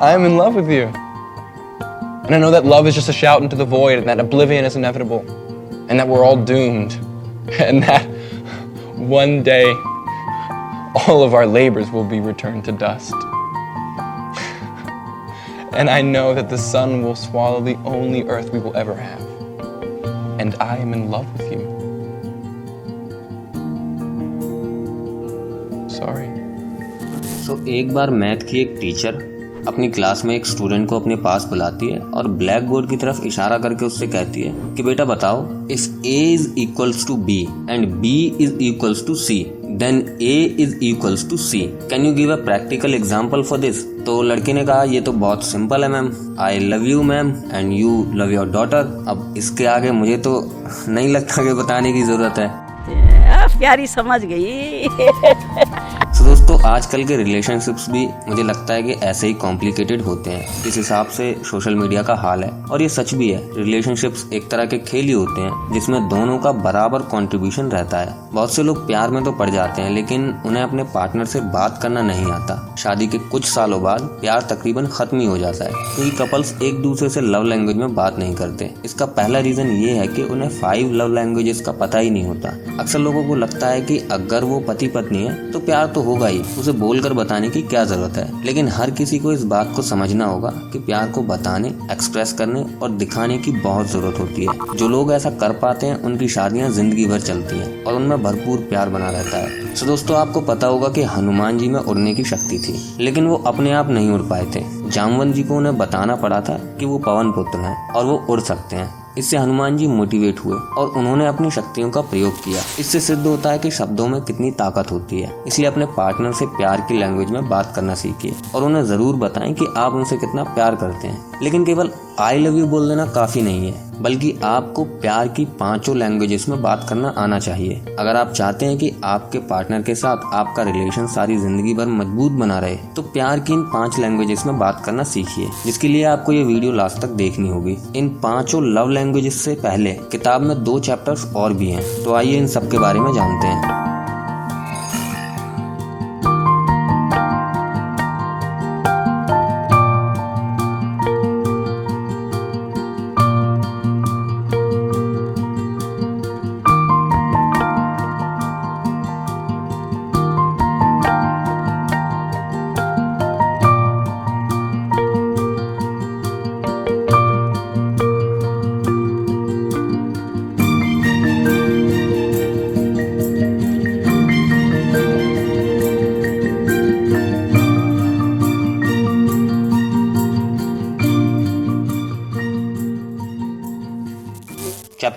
I am in love with you. And I know that love is just a shout into the void and that oblivion is inevitable and that we're all doomed and that one day all of our labors will be returned to dust. and I know that the sun will swallow the only earth we will ever have. And I am in love with you. Sorry. So so, एक बार math की एक teacher अपनी class में एक student को अपने पास बुलाती है और ब्लैक बोर्ड की तरफ़ इशारा करके उससे कहती है कि बेटा बताओ if A is equals to B and B is equals to C then A is equals to C can you give a practical example for this तो लड़के ने कहा ये तो बहुत सिंपल है ma'am I love you ma'am and you love your daughter अब इसके आगे मुझे तो नहीं लगता कि बताने की ज़रूरत है। प्यारी समझ गई। दोस्तों आजकल के रिलेशनशिप्स भी मुझे लगता है कि ऐसे ही कॉम्प्लिकेटेड होते हैं। इस हिसाब से सोशल मीडिया का हाल है और ये सच भी है। रिलेशनशिप्स एक तरह के खेल ही होते हैं, जिसमें दोनों का बराबर कंट्रीब्यूशन रहता है। बहुत से लोग प्यार में तो पड़ जाते हैं, लेकिन उन्हें अपने पार्टनर से बात करना नहीं आता। शादी के कुछ सालों बाद प्यार तकरीबन खत्म ही हो जाता है, क्योंकि कपल्स एक दूसरे से लव लैंग्वेज में बात नहीं करते। इसका पहला रीजन ये है कि उन्हें फाइव लव लैंग्वेजेस का पता ही नहीं होता। अक्सर लोगों को लगता है कि अगर वो पति पत्नी है तो प्यार तो होगा ही। उसे बोलकर बताने की क्या ज़रूरत है? लेकिन हर किसी को इस बात को समझना होगा कि प्यार को बताने एक्सप्रेस करने और दिखाने की बहुत ज़रूरत होती है। जो लोग ऐसा कर पाते हैं, उनकी शादियाँ ज़िंदगी भर चलती हैं और उनमें भरपूर प्यार बना रहता है। तो दोस्तों, आपको पता होगा कि हनुमान जी में उड़ने की शक्ति थी, लेकिन वो अपने आप नहीं उड़ पाए थे। जामवंत जी को उन्हें बताना पड़ा था कि वो पवन पुत्र हैं और वो उड़ सकते हैं। इससे हनुमान जी मोटिवेट हुए और उन्होंने अपनी शक्तियों का प्रयोग किया। इससे सिद्ध होता है कि शब्दों में कितनी ताकत होती है। इसलिए अपने पार्टनर से प्यार की लैंग्वेज में बात करना सीखिए और उन्हें ज़रूर बताएँ कि आप उनसे कितना प्यार करते हैं। लेकिन केवल आई लव यू बोल देना काफ़ी नहीं है, बल्कि आपको प्यार की पाँचों लैंग्वेजेस में बात करना आना चाहिए। अगर आप चाहते हैं कि आपके पार्टनर के साथ आपका रिलेशन सारी ज़िंदगी भर मज़बूत बना रहे तो प्यार की इन पाँच लैंग्वेजेस में बात करना सीखिए, जिसके लिए आपको ये वीडियो लास्ट तक देखनी होगी। इन पाँचों लव लैंग्वेजेस से पहले किताब में दो चैप्टर्स और भी हैं तो आइए इन सब के बारे में जानते हैं।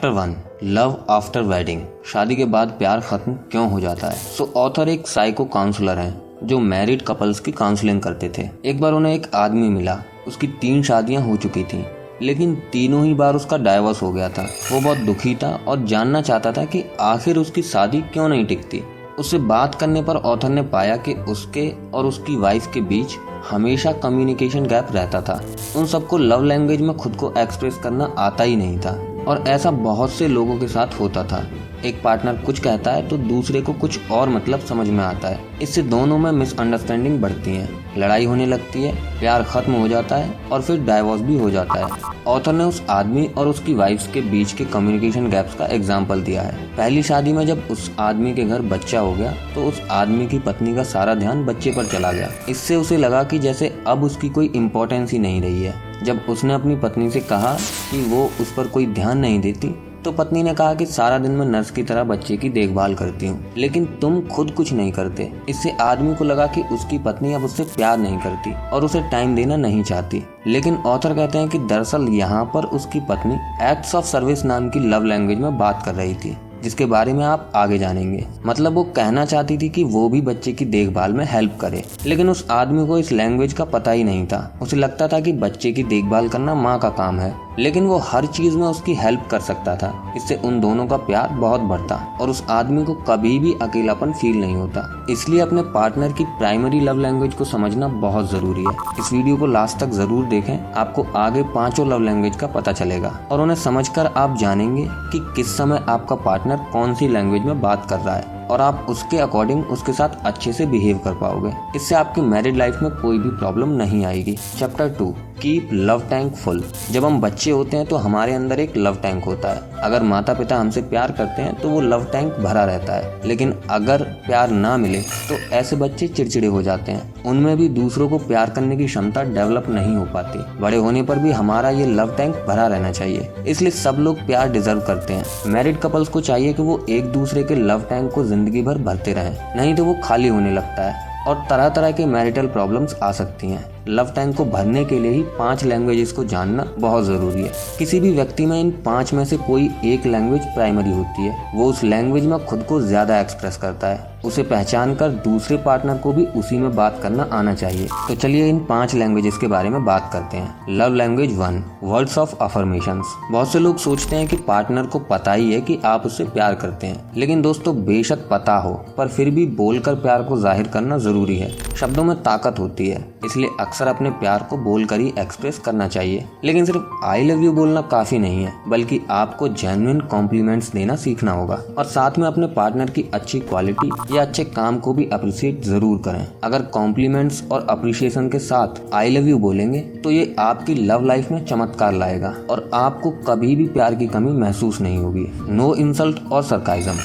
Chapter one love after wedding शादी के बाद प्यार खत्म क्यों हो जाता है? सो so, ऑथर एक साइको काउंसलर हैं जो मैरिड कपल्स की काउंसलिंग करते थे। एक बार उन्हें एक आदमी मिला उसकी तीन शादियाँ हो चुकी थी लेकिन तीनों ही बार उसका डाइवोर्स हो गया था। वो बहुत दुखी था और जानना चाहता था कि आखिर उसकी शादी क्यों नहीं टिकती। उससे बात करने पर ऑथर ने पाया कि उसके और उसकी वाइफ के बीच हमेशा कम्युनिकेशन गैप रहता था। उन सबको लव लैंग्वेज में खुद को एक्सप्रेस करना आता ही नहीं था। और ऐसा बहुत से लोगों के साथ होता था। एक पार्टनर कुछ कहता है तो दूसरे को कुछ और मतलब समझ में आता है। इससे दोनों में मिसअंडरस्टैंडिंग बढ़ती है। लड़ाई होने लगती है, प्यार खत्म हो जाता है और फिर डाइवोर्स भी हो जाता है। ऑथर ने उस आदमी और उसकी वाइफ के बीच के कम्युनिकेशन गैप्स का एग्ज़ाम्पल दिया है। पहली शादी में जब उस आदमी के घर बच्चा हो गया तो उस आदमी की पत्नी का सारा ध्यान बच्चे पर चला गया। इससे उसे लगा कि जैसे अब उसकी कोई इम्पोर्टेंस ही नहीं रही है। जब उसने अपनी पत्नी से कहा कि वो उस पर कोई ध्यान नहीं देती तो पत्नी ने कहा कि सारा दिन मैं नर्स की तरह बच्चे की देखभाल करती हूँ, लेकिन तुम खुद कुछ नहीं करते। इससे आदमी को लगा कि उसकी पत्नी अब उससे प्यार नहीं करती और उसे टाइम देना नहीं चाहती। लेकिन ऑथर कहते हैं कि दरअसल यहाँ पर उसकी पत्नी एक्ट्स ऑफ़ सर्विस नाम की लव लैंग्वेज में बात कर रही थी। जिसके बारे में आप आगे जानेंगे। मतलब वो कहना चाहती थी कि वो भी बच्चे की देखभाल में हेल्प करे। लेकिन उस आदमी को इस लैंग्वेज का पता ही नहीं था। उसे लगता था कि बच्चे की देखभाल करना माँ का काम है। लेकिन वो हर चीज़ में उसकी हेल्प कर सकता था। इससे उन दोनों का प्यार बहुत बढ़ता और उस आदमी को कभी भी अकेलापन फील नहीं होता। इसलिए अपने पार्टनर की प्राइमरी लव लैंग्वेज को समझना बहुत ज़रूरी है। इस वीडियो को लास्ट तक ज़रूर देखें, आपको आगे पाँचों लव लैंग्वेज का पता चलेगा। और उन्हें समझकर आप जानेंगे कि किस समय आपका पार्टनर कौन सी लैंग्वेज में बात कर रहा है। और आप उसके अकॉर्डिंग उसके साथ अच्छे से बिहेव कर पाओगे। इससे आपकी मैरिड लाइफ में कोई भी प्रॉब्लम नहीं आएगी। Chapter two keep love tank full जब हम बच्चे होते हैं तो हमारे अंदर एक लव टैंक होता है। अगर माता पिता हमसे प्यार करते हैं तो वो लव टैंक भरा रहता है। लेकिन अगर प्यार ना मिले तो ऐसे बच्चे चिड़चिड़े हो जाते हैं। उनमें भी दूसरों को प्यार करने की क्षमता डेवलप नहीं हो पाती। बड़े होने पर भी हमारा ये लव टैंक भरा रहना चाहिए। इसलिए सब लोग प्यार डिजर्व करते हैं। मैरिड कपल्स को चाहिए कि वो एक दूसरे के लव टैंक को ज़िंदगी भर भरते रहें। नहीं तो वो खाली होने लगता है और तरह तरह के मैरिटल प्रॉब्लम्स आ सकती हैं। लव टैंक को भरने के लिए ही पाँच लैंग्वेजेस को जानना बहुत ज़रूरी है। किसी भी व्यक्ति में इन पाँच में से कोई एक लैंग्वेज प्राइमरी होती है। वो उस लैंग्वेज में खुद को ज़्यादा एक्सप्रेस करता है। उसे पहचान कर दूसरे पार्टनर को भी उसी में बात करना आना चाहिए। तो चलिए इन पाँच लैंग्वेजेस के बारे में बात करते हैं। Love language one words of affirmation बहुत से लोग सोचते हैं कि पार्टनर को पता ही है कि आप उससे प्यार करते हैं। लेकिन दोस्तों, बेशक पता हो, पर फिर भी बोलकर प्यार को ज़ाहिर करना ज़रूरी है। शब्दों में ताकत होती है, इसलिए अक्सर अपने प्यार को बोलकर ही एक्सप्रेस करना चाहिए। लेकिन सिर्फ़ आई लव यू बोलना काफ़ी नहीं है, बल्कि आपको जेन्युइन कॉम्प्लीमेंट्स देना सीखना होगा। और साथ में अपने पार्टनर की अच्छी क्वालिटी या अच्छे काम को भी अप्रिशिएट ज़रूर करें। अगर कॉम्प्लीमेंट्स और अप्रिशिएशन के साथ आई लव यू बोलेंगे तो ये आपकी लव लाइफ में चमत्कार लाएगा और आपको कभी भी प्यार की कमी महसूस नहीं होगी। नो इंसल्ट और सरकाइजम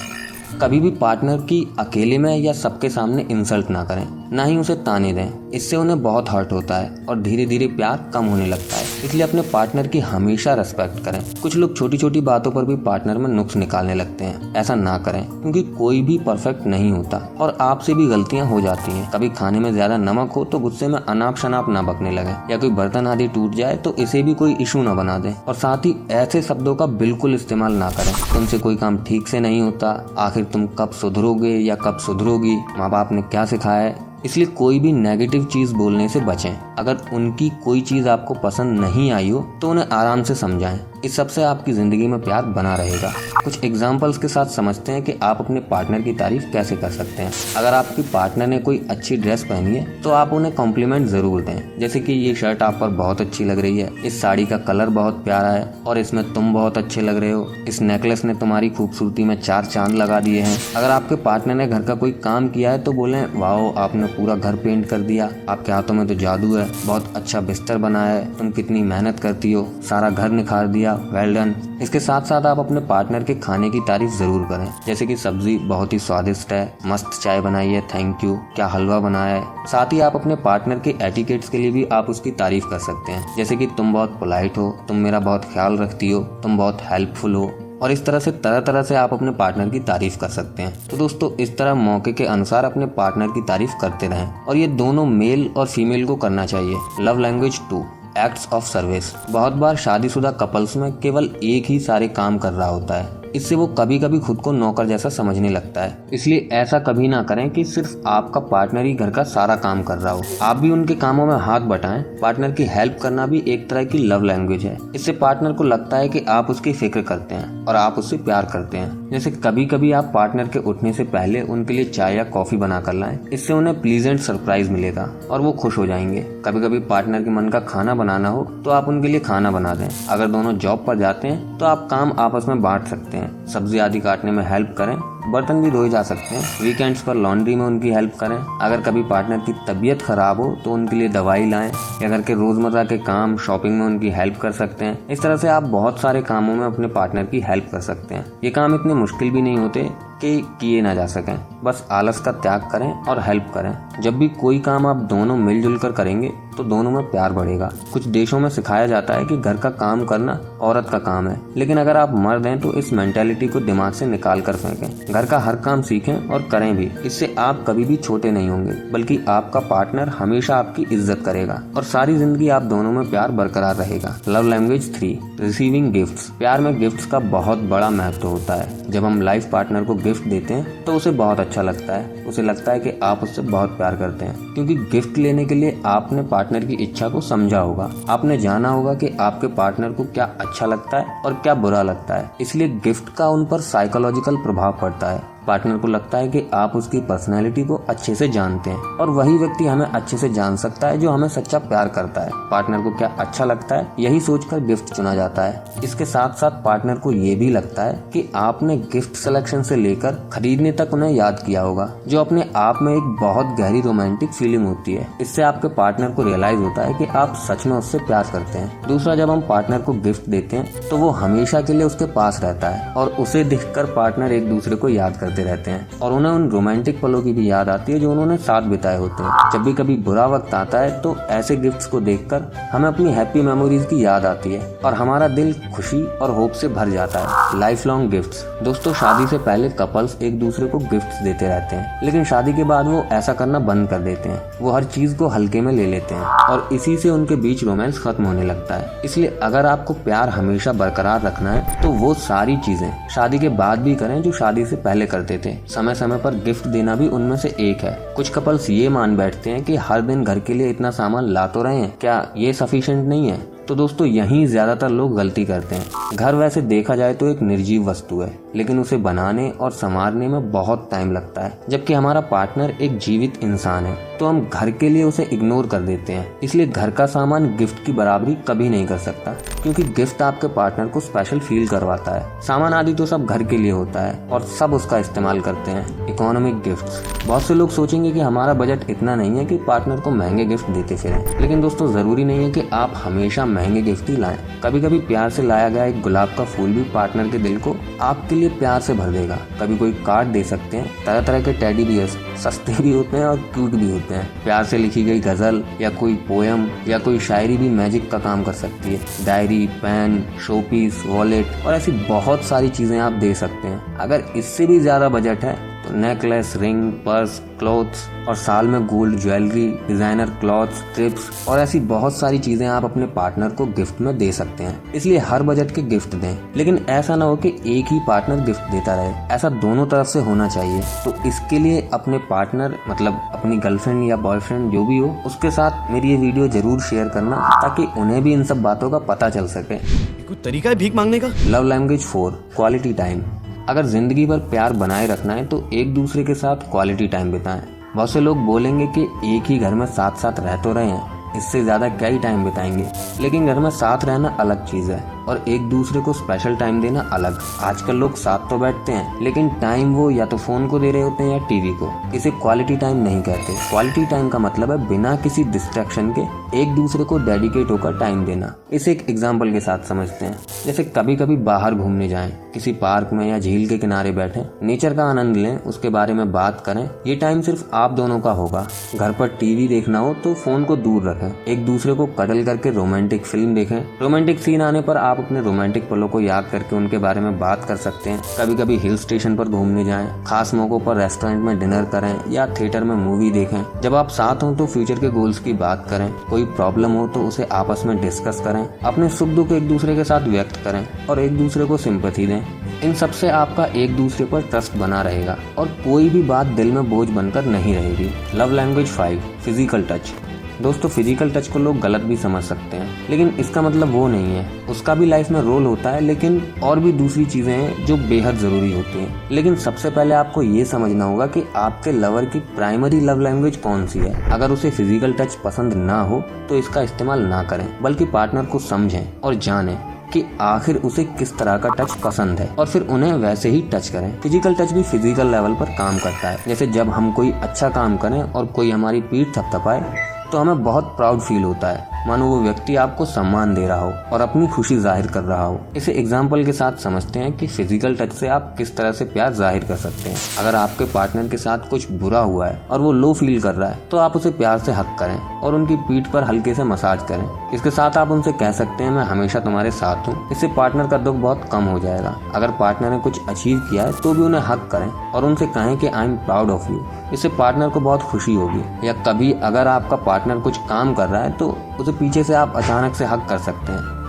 कभी भी पार्टनर की अकेले में या सबके सामने इंसल्ट ना करें। ना ही उसे ताने दें। इससे उन्हें बहुत हर्ट होता है और धीरे धीरे प्यार कम होने लगता है। इसलिए अपने पार्टनर की हमेशा रेस्पेक्ट करें। कुछ लोग छोटी छोटी बातों पर भी पार्टनर में नुक्स निकालने लगते हैं। ऐसा ना करें, क्योंकि कोई भी परफेक्ट नहीं होता और आपसे भी गलतियाँ हो जाती हैं। कभी खाने में ज़्यादा नमक हो तो गुस्से में अनाप शनाप ना बकने लगे या कोई बर्तन आदि टूट जाए तो इसे भी कोई इशू ना बना दे। और साथ ही ऐसे शब्दों का बिल्कुल इस्तेमाल ना करें। तुमसे कोई काम ठीक से नहीं होता, आखिर तुम कब सुधरोगे या कब सुधरोगी माँ बाप ने क्या सिखाया है? इसलिए कोई भी नेगेटिव चीज़ बोलने से बचें। अगर उनकी कोई चीज़ आपको पसंद नहीं आई हो तो उन्हें आराम से समझाएँ। इस सबसे आपकी ज़िंदगी में प्यार बना रहेगा। कुछ एग्जाम्पल्स के साथ समझते हैं कि आप अपने पार्टनर की तारीफ़ कैसे कर सकते हैं। अगर आपकी पार्टनर ने कोई अच्छी ड्रेस पहनी है तो आप उन्हें कॉम्प्लीमेंट ज़रूर दें। जैसे कि ये शर्ट आप पर बहुत अच्छी लग रही है। इस साड़ी का कलर बहुत प्यारा है और इसमें तुम बहुत अच्छे लग रहे हो। इस नेकलेस ने तुम्हारी खूबसूरती में चार चाँद लगा दिए हैं। अगर आपके पार्टनर ने घर का कोई काम किया है तो बोले, वाओ, आपने पूरा घर पेंट कर दिया। आपके हाथों में तो जादू है। बहुत अच्छा बिस्तर बनाया है। तुम कितनी मेहनत करती हो। सारा घर निखार दिया। वेल डन इसके साथ साथ आप अपने पार्टनर के खाने की तारीफ़ ज़रूर करें। जैसे कि सब्ज़ी बहुत ही स्वादिष्ट है, मस्त चाय बनाई है थैंक यू क्या हलवा बनाया है। साथ ही आप अपने पार्टनर के एटिकेट्स के लिए भी आप उसकी तारीफ़ कर सकते हैं। जैसे कि तुम बहुत पोलाइट हो, तुम मेरा बहुत ख्याल रखती हो, तुम बहुत हेल्पफुल हो। और इस तरह से तरह तरह से आप अपने पार्टनर की तारीफ़ कर सकते हैं। तो दोस्तों, इस तरह मौके के अनुसार अपने पार्टनर की तारीफ़ करते रहें। और ये दोनों मेल और फीमेल को करना चाहिए। Love language two acts of service बहुत बार शादीशुदा कपल्स में केवल एक ही सारे काम कर रहा होता है। इससे वो कभी कभी खुद को नौकर जैसा समझने लगता है। इसलिए ऐसा कभी ना करें कि सिर्फ़ आपका पार्टनर ही घर का सारा काम कर रहा हो। आप भी उनके कामों में हाथ बटाएँ। पार्टनर की हेल्प करना भी एक तरह की लव लैंग्वेज है। इससे पार्टनर को लगता है कि आप उसकी फ़िक्र करते हैं और आप उससे प्यार करते हैं। जैसे कभी कभी आप पार्टनर के उठने से पहले उनके लिए चाय या कॉफ़ी बना कर लाएँ। इससे उन्हें प्लीजेंट सरप्राइज़ मिलेगा और वो खुश हो जाएँगे। कभी कभी पार्टनर के मन का खाना बनाना हो तो आप उनके लिए खाना बना दें। अगर दोनों जॉब पर जाते हैं तो आप काम आपस में बांट सकते हैं। सब्ज़ी आदि काटने में हेल्प करें। बर्तन भी धोए जा सकते हैं। वीकेंड्स पर लॉन्ड्री में उनकी हेल्प करें। अगर कभी पार्टनर की तबीयत खराब हो तो उनके लिए दवाई लाएँ। या घर के रोज़मर्रा के काम शॉपिंग में उनकी हेल्प कर सकते हैं। इस तरह से आप बहुत सारे कामों में अपने पार्टनर की हेल्प कर सकते हैं। ये काम इतने मुश्किल भी नहीं होते कि किए ना जा सकें। बस आलस का त्याग करें और हेल्प करें। जब भी कोई काम आप दोनों मिलजुल कर करेंगे तो दोनों में प्यार बढ़ेगा। कुछ देशों में सिखाया जाता है कि घर का काम करना औरत का काम है। लेकिन अगर आप मर्द हैं तो इस मेंटेलिटी को दिमाग से निकाल कर फेंकें। घर का हर काम सीखें और करें भी। इससे आप कभी भी छोटे नहीं होंगे, बल्कि आपका पार्टनर हमेशा आपकी इज़्ज़त करेगा और सारी ज़िंदगी आप दोनों में प्यार बरकरार रहेगा। Love language three receiving gift प्यार में गिफ्ट का बहुत बड़ा महत्व होता है। जब हम लाइफ पार्टनर को गिफ्ट देते हैं तो उसे बहुत अच्छा लगता है। उसे लगता है कि आप उससे बहुत प्यार करते हैं। क्योंकि गिफ्ट लेने के लिए आपने पार्टनर की इच्छा को समझा होगा। आपने जाना होगा कि आपके पार्टनर को क्या अच्छा लगता है और क्या बुरा लगता है। इसलिए गिफ्ट का उन पर साइकोलॉजिकल प्रभाव पड़ता है хватает. पार्टनर को लगता है कि आप उसकी पर्सनैलिटी को अच्छे से जानते हैं और वही व्यक्ति हमें अच्छे से जान सकता है जो हमें सच्चा प्यार करता है। पार्टनर को क्या अच्छा लगता है? यही सोचकर गिफ्ट चुना जाता है। इसके साथ साथ पार्टनर को ये भी लगता है कि आपने गिफ्ट सिलेक्शन से लेकर खरीदने तक उन्हें याद किया होगा, जो अपने आप में एक बहुत गहरी रोमांटिक फीलिंग होती है। इससे आपके पार्टनर को रियलाइज़ होता है कि आप सच में उससे प्यार करते हैं। दूसरा, जब हम पार्टनर को गिफ्ट देते हैं तो वो हमेशा के लिए उसके पास रहता है और उसे दिखकर पार्टनर एक दूसरे को याद करते रहते हैं और उन्हें उन रोमांटिक पलों की भी याद आती है जो उन्होंने साथ बिताए होते हैं। जब भी कभी बुरा वक्त आता है तो ऐसे गिफ्ट्स को देखकर हमें अपनी हैप्पी मेमोरीज की याद आती है और हमारा दिल खुशी और होप से भर जाता है। लाइफ लॉन्ग गिफ्ट दोस्तों, शादी से पहले कपल्स एक दूसरे को गिफ्ट देते रहते हैं, लेकिन शादी के बाद वो ऐसा करना बंद कर देते हैं। वो हर चीज़ को हल्के में ले लेते हैं और इसी से उनके बीच रोमांस खत्म होने लगता है। इसलिए अगर आपको प्यार हमेशा बरकरार रखना है तो वो सारी चीज़ें शादी के बाद भी करें जो शादी से पहले करते थे। समय समय पर गिफ्ट देना भी उनमें से एक है। कुछ कपल्स ये मान बैठते हैं कि हर दिन घर के लिए इतना सामान ला तो रहे हैं। क्या ये सफिशियंट नहीं है? तो दोस्तों, यही ज़्यादातर लोग गलती करते हैं। घर वैसे देखा जाए तो एक निर्जीव वस्तु है, लेकिन उसे बनाने और संवारने में बहुत टाइम लगता है, जबकि हमारा पार्टनर एक जीवित इंसान है। तो हम घर के लिए उसे इग्नोर कर देते हैं। इसलिए घर का सामान गिफ्ट की बराबरी कभी नहीं कर सकता, क्योंकि गिफ्ट आपके पार्टनर को स्पेशल फील करवाता है। सामान आदि तो सब घर के लिए होता है और सब उसका इस्तेमाल करते हैं इकोनॉमिक गिफ्ट बहुत से लोग सोचेंगे कि हमारा बजट इतना नहीं है कि पार्टनर को महँगे गिफ्ट देते फिर। लेकिन दोस्तों, ज़रूरी नहीं है कि आप हमेशा महँगे गिफ्ट ही लाएँ। कभी कभी प्यार से लाया गया एक गुलाब का फूल भी पार्टनर के दिल को आपके लिए प्यार से भर देगा। कभी कोई कार्ड दे सकते हैं तरह तरह के टेडी बियर्स सस्ते भी होते हैं और क्यूट भी होते हैं। प्यार से लिखी गई गज़ल या कोई पोयम या कोई शायरी भी मैजिक का काम कर सकती है। डायरी पेन शोपीस वॉलेट और ऐसी बहुत सारी चीज़ें आप दे सकते हैं। अगर इससे भी ज़्यादा बजट है नेकलेस रिंग पर्स क्लोथ्स और साल में gold jewellery designer clothes trips और ऐसी बहुत सारी चीज़ें आप अपने पार्टनर को गिफ्ट में दे सकते हैं। इसलिए हर बजट के गिफ्ट दें। लेकिन ऐसा ना हो कि एक ही पार्टनर गिफ्ट देता रहे। ऐसा दोनों तरफ़ से होना चाहिए। तो इसके लिए अपने पार्टनर मतलब अपनी गर्लफ्रेंड या बॉयफ्रेंड जो भी हो उसके साथ मेरी ये वीडियो ज़रूर शेयर करना ताकि उन्हें भी इन सब बातों का पता चल सके। कोई तरीका है भीख मांगने का? Love language four quality time अगर ज़िंदगी भर प्यार बनाए रखना है तो एक दूसरे के साथ क्वालिटी टाइम बिताएँ। बहुत से लोग बोलेंगे कि एक ही घर में साथ साथ रह तो रहे हैं, इससे ज़्यादा क्या ही टाइम बिताएँगे? लेकिन घर में साथ रहना अलग चीज़ है। और एक दूसरे को स्पेशल टाइम देना अलग। आजकल लोग साथ तो बैठते हैं, लेकिन टाइम वो या तो फ़ोन को दे रहे होते हैं या टीवी को। इसे क्वालिटी टाइम नहीं कहते। क्वालिटी टाइम का मतलब है बिना किसी डिस्ट्रैक्शन के एक दूसरे को डेडिकेट होकर टाइम देना। इसे एक एग्ज़ाम्पल के साथ समझते हैं। जैसे कभी कभी बाहर घूमने जाएँ, किसी पार्क में या झील के किनारे बैठे नेचर का आनंद लें, उसके बारे में बात करें, ये टाइम सिर्फ़ आप दोनों का होगा। घर पर टीवी देखना हो तो फ़ोन को दूर रखें। एक दूसरे को कटल करके रोमांटिक फ़िल्म देखें। रोमांटिक सीन आने पर आप अपने रोमांटिक पलों को याद करके उनके बारे में बात कर सकते हैं। कभी कभी हिल स्टेशन पर घूमने जाएँ, खास मौकों पर रेस्टोरेंट में डिनर करें या थिएटर में मूवी देखें। जब आप साथ हों तो फ्यूचर के गोल्स की बात करें, कोई प्रॉब्लम हो तो उसे आपस में डिस्कस करें, अपने सुख दुख एक दूसरे के साथ व्यक्त करें और एक दूसरे को सिंपथी दें। इन सबसे आपका एक दूसरे पर ट्रस्ट बना रहेगा और कोई भी बात दिल में बोझ बनकर नहीं रहेगी। Love language five physical touch दोस्तों फ़िज़िकल टच को लोग गलत भी समझ सकते हैं, लेकिन इसका मतलब वो नहीं है। उसका भी लाइफ में रोल होता है, लेकिन और भी दूसरी चीज़ें हैं जो बेहद ज़रूरी होती हैं। लेकिन सबसे पहले आपको ये समझना होगा कि आपके लवर की प्राइमरी लव लैंग्वेज कौन सी है। अगर उसे फ़िज़िकल टच पसंद ना हो तो इसका इस्तेमाल ना करें, बल्कि पार्टनर को समझें और जानें कि आखिर उसे किस तरह का टच पसंद है। और फिर उन्हें वैसे ही टच करें। फ़िज़िकल टच भी फ़िज़िकल लेवल पर काम करता है। जैसे जब हम कोई अच्छा काम करें और कोई हमारी पीठ थपथपाए तो हमें बहुत प्राउड फील होता है। मानो वो व्यक्ति आपको सम्मान दे रहा हो और अपनी खुशी ज़ाहिर कर रहा हो। इसे एग्ज़ाम्पल के साथ समझते हैं कि फ़िज़िकल टच से आप किस तरह से प्यार ज़ाहिर कर सकते हैं। अगर आपके पार्टनर के साथ कुछ बुरा हुआ है और वो लो फील कर रहा है तो आप उसे प्यार से हक करें और उनकी पीठ पर हल्के से मसाज करें। इसके साथ आप उनसे कह सकते हैं, मैं हमेशा तुम्हारे साथ हूँ। इससे पार्टनर का दुख बहुत कम हो जाएगा। अगर पार्टनर ने कुछ अचीव किया है तो भी उन्हें हक करें और उनसे कहें कि I am proud of you इससे पार्टनर को बहुत खुशी होगी। या कभी अगर आपका पार्टनर कुछ काम कर रहा है तो उसे पीछे से आप अचानक से हक कर सकते हैं।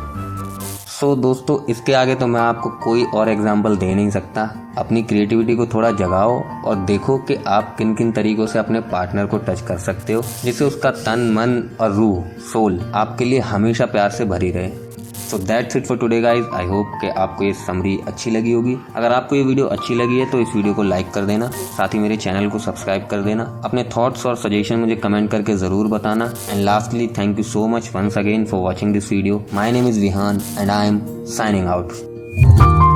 सो so, दोस्तों इसके आगे तो मैं आपको कोई और एग्ज़ाम्पल दे नहीं सकता। अपनी क्रिएटिविटी को थोड़ा जगाओ और देखो कि आप किन किन तरीकों से अपने पार्टनर को टच कर सकते हो जिससे उसका तन मन और रूह सोल आपके लिए हमेशा प्यार से भरी रहे। So that's it for today guys I hope कि आपको ये समरी अच्छी लगी होगी। अगर आपको ये वीडियो अच्छी लगी है तो इस वीडियो को लाइक कर देना। साथ ही मेरे चैनल को सब्सक्राइब कर देना। अपने थॉट्स और सजेशन मुझे कमेंट करके ज़रूर बताना। And lastly thank you so much once again for watching this video my name is Vihan and I am signing out